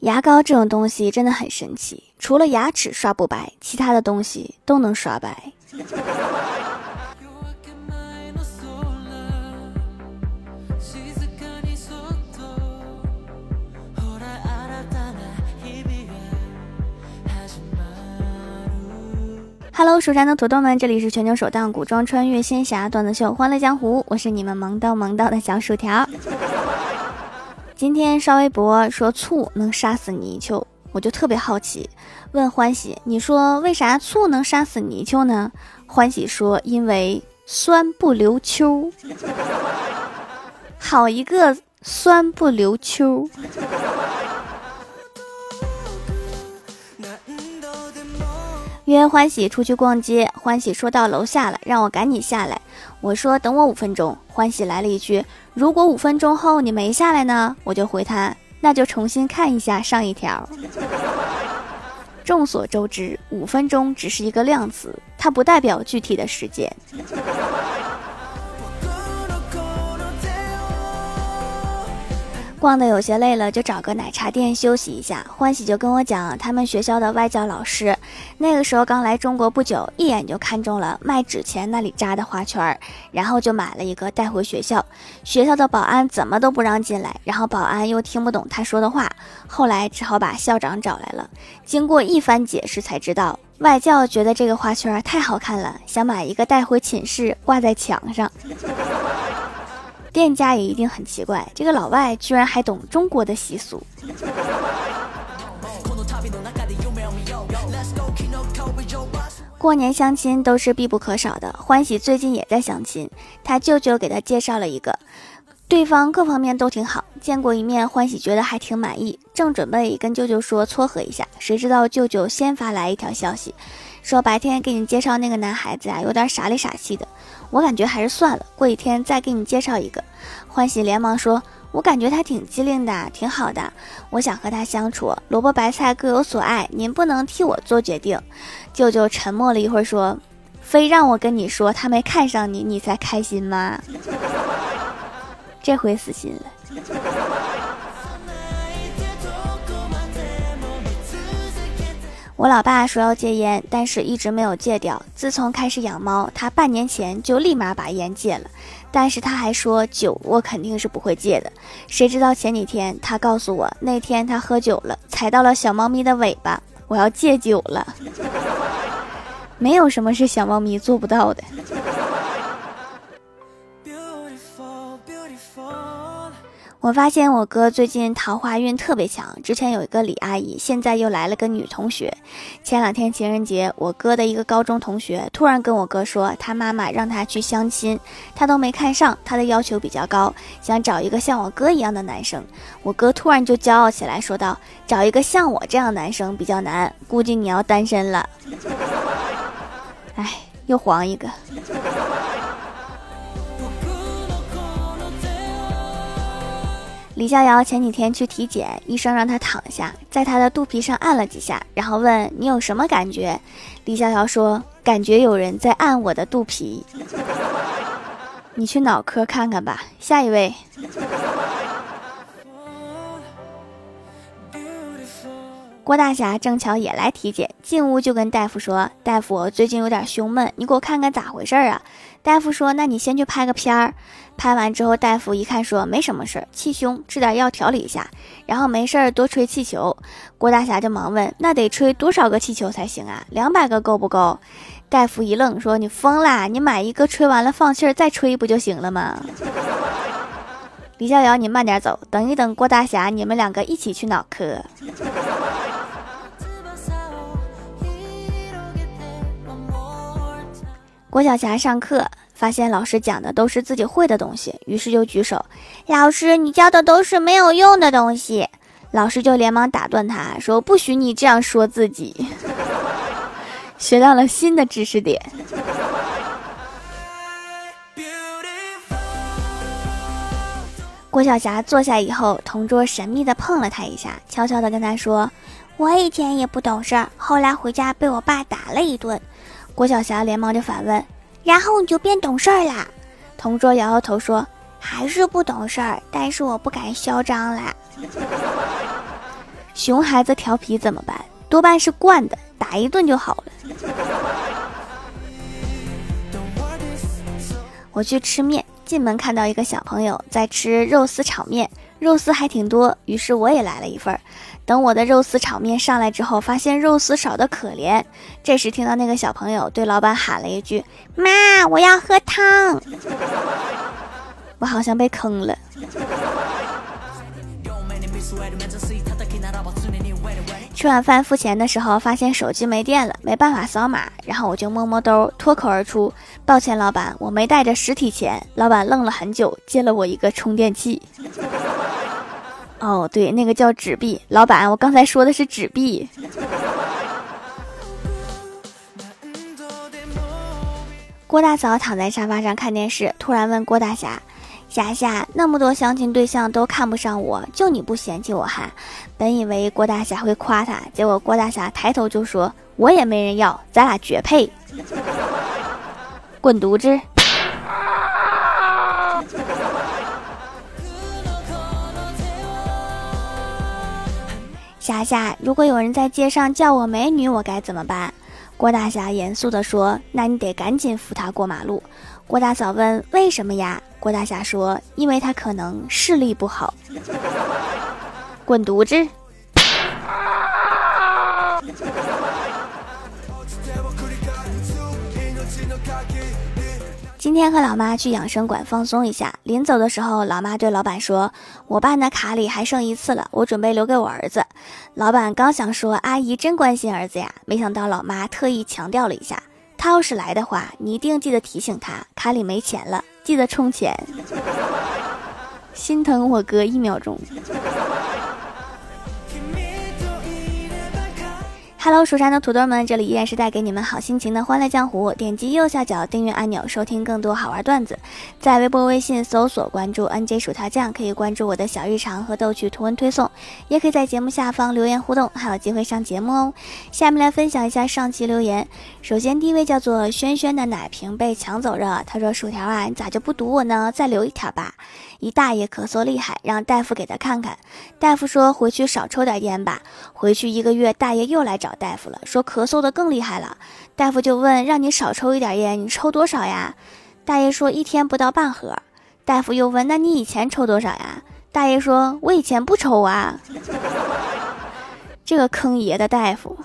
牙膏这种东西真的很神奇，除了牙齿刷不白，其他的东西都能刷白。Hello，蜀山的土豆们，这里是全球首档古装穿越仙侠段子秀《欢乐江湖》，我是你们萌到萌到的小薯条。今天刷微博说醋能杀死泥鳅，我就特别好奇，问欢喜，你说为啥醋能杀死泥鳅呢？欢喜说，因为酸不留秋。好一个酸不留秋。约欢喜出去逛街，欢喜说到楼下了，让我赶紧下来。我说等我五分钟。欢喜来了一句：“如果五分钟后你没下来呢？”我就回他：“那就重新看一下上一条。”众所周知，五分钟只是一个量词，它不代表具体的时间。逛的有些累了，就找个奶茶店休息一下。欢喜就跟我讲，他们学校的外教老师，那个时候刚来中国不久，一眼就看中了卖纸钱那里扎的花圈儿，然后就买了一个带回学校。学校的保安怎么都不让进来，然后保安又听不懂他说的话，后来只好把校长找来了。经过一番解释，才知道外教觉得这个花圈儿太好看了，想买一个带回寝室挂在墙上。店家也一定很奇怪，这个老外居然还懂中国的习俗。过年相亲都是必不可少的，欢喜最近也在相亲，他舅舅给他介绍了一个，对方各方面都挺好，见过一面，欢喜觉得还挺满意，正准备跟舅舅说撮合一下，谁知道舅舅先发来一条消息，说白天给你介绍那个男孩子啊，有点傻里傻气的。我感觉还是算了，过几天再给你介绍一个。欢喜连忙说：“我感觉他挺机灵的，挺好的，我想和他相处。萝卜白菜各有所爱，您不能替我做决定。”舅舅沉默了一会儿说：“非让我跟你说他没看上你，你才开心吗？” 这回死心了。我老爸说要戒烟，但是一直没有戒掉。自从开始养猫，他半年前就立马把烟戒了。但是他还说酒，我肯定是不会戒的。谁知道前几天他告诉我，那天他喝酒了，踩到了小猫咪的尾巴。我要戒酒了，没有什么是小猫咪做不到的。我发现我哥最近桃花运特别强，之前有一个李阿姨，现在又来了个女同学。前两天情人节，我哥的一个高中同学突然跟我哥说，他妈妈让他去相亲，他都没看上，他的要求比较高，想找一个像我哥一样的男生。我哥突然就骄傲起来，说道：“找一个像我这样男生比较难，估计你要单身了。”哎，又黄一个。李逍遥前几天去体检，医生让他躺下，在他的肚皮上按了几下，然后问你有什么感觉？李逍遥说：“感觉有人在按我的肚皮。”你去脑科看看吧。下一位，郭大侠正巧也来体检，进屋就跟大夫说：“大夫，我最近有点胸闷，你给我看看咋回事啊？”大夫说：“那你先去拍个片儿。”拍完之后，大夫一看说没什么事儿，气胸，吃点药调理一下，然后没事儿多吹气球。郭大侠就忙问：“那得吹多少个气球才行啊？两百个够不够？”大夫一愣说：“你疯啦？你买一个吹完了放气儿再吹不就行了吗？”李逍遥，你慢点走，等一等郭大侠，你们两个一起去脑科。郭晓霞上课。发现老师讲的都是自己会的东西，于是就举手：“老师，你教的都是没有用的东西。”老师就连忙打断他说：“不许你这样说自己。”学到了新的知识点。郭晓霞坐下以后，同桌神秘的碰了他一下，悄悄的跟他说：“我以前也不懂事儿，后来回家被我爸打了一顿。”郭晓霞连忙就反问。然后你就变懂事儿啦。同桌摇摇头说：“还是不懂事儿，但是我不敢嚣张啦。”熊孩子调皮怎么办？多半是惯的，打一顿就好了。我去吃面，进门看到一个小朋友在吃肉丝炒面，肉丝还挺多，于是我也来了一份。等我的肉丝炒面上来之后，发现肉丝少得可怜。这时听到那个小朋友对老板喊了一句：“妈，我要喝汤。” 我好像被坑了。吃晚饭付钱的时候，发现手机没电了，没办法扫码，然后我就摸摸兜，脱口而出：“抱歉，老板，我没带着实体钱。”老板愣了很久，借了我一个充电器。哦，对，那个叫纸币。老板，我刚才说的是纸币。郭大嫂躺在沙发上看电视，突然问郭大侠。霞霞，那么多相亲对象都看不上我，就你不嫌弃我哈？本以为郭大侠会夸他，结果郭大侠抬头就说：“我也没人要，咱俩绝配。”滚犊子！霞霞，如果有人在街上叫我美女，我该怎么办？郭大侠严肃地说：“那你得赶紧扶他过马路。”郭大嫂问：“为什么呀？”郭大侠说：“因为他可能视力不好。”滚犊子！今天和老妈去养生馆放松一下，临走的时候，老妈对老板说：“我办的卡里还剩一次了，我准备留给我儿子。”老板刚想说：“阿姨真关心儿子呀！”没想到老妈特意强调了一下。他要是来的话，你一定记得提醒他，卡里没钱了，记得充钱。心疼我哥一秒钟。Hello，蜀山的土豆们，这里依然是带给你们好心情的欢乐江湖。点击右下角订阅按钮，收听更多好玩段子。在微博、微信搜索关注 NJ 薯条酱，可以关注我的小日常和逗趣图文推送，也可以在节目下方留言互动，还有机会上节目哦。下面来分享一下上期留言。首先，第一位叫做轩轩的奶瓶被抢走了，他说：“薯条啊，你咋就不堵我呢？再留一条吧。”一大爷咳嗽厉害，让大夫给他看看。大夫说：“回去少抽点烟吧。”回去一个月，大爷又来找。大夫了，说咳嗽的更厉害了。大夫就问，让你少抽一点烟，你抽多少呀？大爷说一天不到半盒。大夫又问，那你以前抽多少呀？大爷说，我以前不抽啊。这个坑爷的大夫。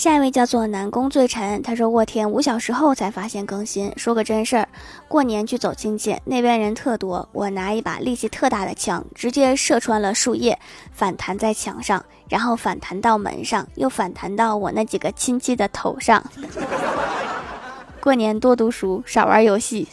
下一位叫做南宫醉尘，他说：“我天，五小时后才发现更新。说个真事儿，过年去走亲戚，那边人特多，我拿一把力气特大的枪，直接射穿了树叶，反弹在墙上，然后反弹到门上，又反弹到我那几个亲戚的头上。过年多读书，少玩游戏。”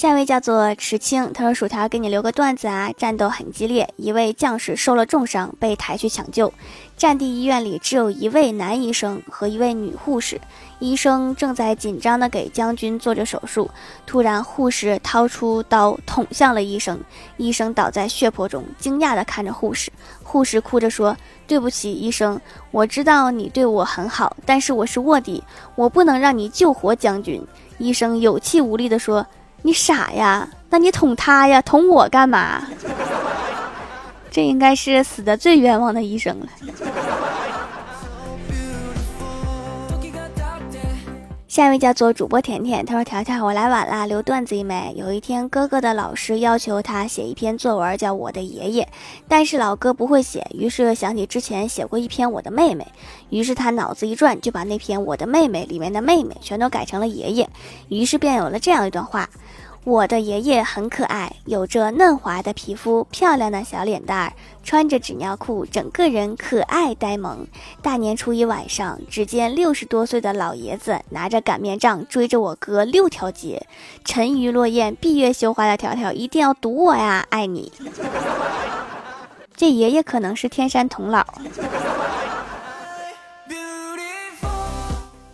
下一位叫做池青，他说：“薯条给你留个段子啊，战斗很激烈，一位将士受了重伤，被抬去抢救。战地医院里只有一位男医生和一位女护士，医生正在紧张地给将军做着手术。突然，护士掏出刀捅向了医生，医生倒在血泊中，惊讶地看着护士。护士哭着说：‘对不起，医生，我知道你对我很好，但是我是卧底，我不能让你救活将军。’医生有气无力地说。”你傻呀？那你捅他呀？捅我干嘛？这应该是死的最冤枉的医生了。下一位叫做主播甜甜，他说：“条条，我来晚了，留段子一枚。有一天，哥哥的老师要求他写一篇作文，叫我的爷爷，但是老哥不会写，于是又想起之前写过一篇我的妹妹，于是他脑子一转，就把那篇我的妹妹里面的妹妹全都改成了爷爷，于是便有了这样一段话。”我的爷爷很可爱，有着嫩滑的皮肤，漂亮的小脸蛋儿，穿着纸尿裤，整个人可爱呆萌。大年初一晚上，只见六十多岁的老爷子拿着擀面杖追着我哥六条街。沉鱼落雁、闭月羞花的条条，一定要堵我呀！爱你。这爷爷可能是天山童姥。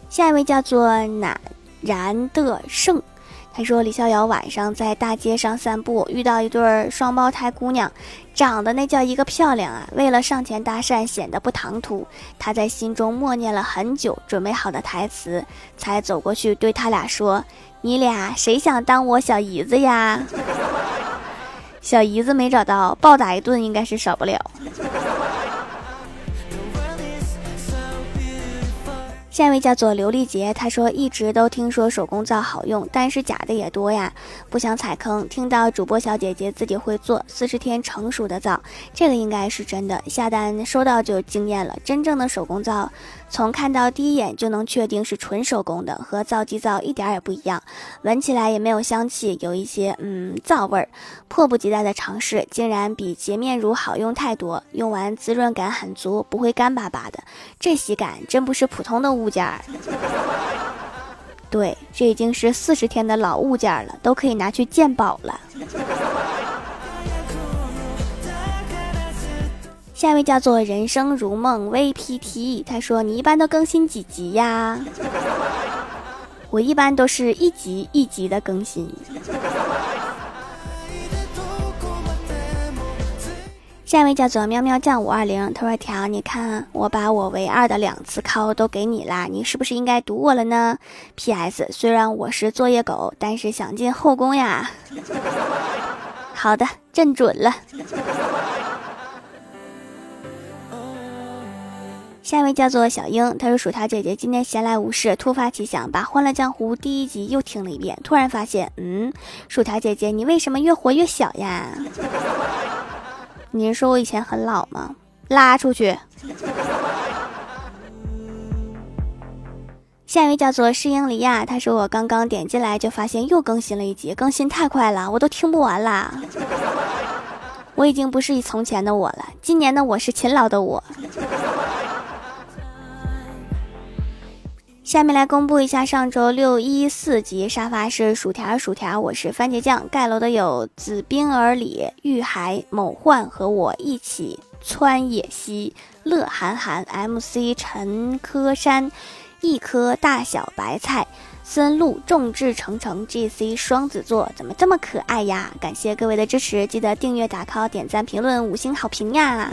下一位叫做乃然的胜。他说李逍遥晚上在大街上散步，遇到一对双胞胎姑娘，长得那叫一个漂亮啊！为了上前搭讪，显得不唐突，他在心中默念了很久，准备好的台词，才走过去对他俩说：“你俩谁想当我小姨子呀？” 小姨子没找到，暴打一顿应该是少不了。下一位叫做刘丽杰，他说一直都听说手工皂好用，但是假的也多呀，不想踩坑。听到主播小姐姐自己会做四十天成熟的皂，这个应该是真的，下单收到就惊艳了。真正的手工皂。从看到第一眼就能确定是纯手工的，和皂基皂一点也不一样，闻起来也没有香气，有一些嗯皂味儿。迫不及待的尝试，竟然比洁面乳好用太多，用完滋润感很足，不会干巴巴的，这洗感真不是普通的物物件儿。对，这已经是四十天的老物件了，都可以拿去鉴宝了。下一位叫做人生如梦 VPT，他说：“你一般都更新几集呀？”我一般都是一集一集的更新。下一位叫做喵喵酱五二零，他说：“条，你看我把我唯二的两次靠都给你啦，你是不是应该读我了呢？”P.S. 虽然我是作业狗，但是想进后宫呀。好的，朕准了。下一位叫做小英，她说：“薯条姐姐今天闲来无事，突发奇想，把《欢乐江湖》第一集又听了一遍。突然发现，嗯，薯条姐姐，你为什么越活越小呀？您说我以前很老吗？拉出去。”下一位叫做诗英里亚，他说：“我刚刚点进来就发现又更新了一集，更新太快了，我都听不完啦。我已经不是从前的我了，今年的我是勤劳的我。”下面来公布一下上周六一四级沙发是薯条薯条，我是番茄酱。盖楼的有紫冰儿里、玉海某焕和我一起穿野溪、乐韩寒、MC 陈科山、一颗大小白菜、孙路众志成城、GC 双子座，怎么这么可爱呀？感谢各位的支持，记得订阅、打 call、点赞、评论、五星好评呀！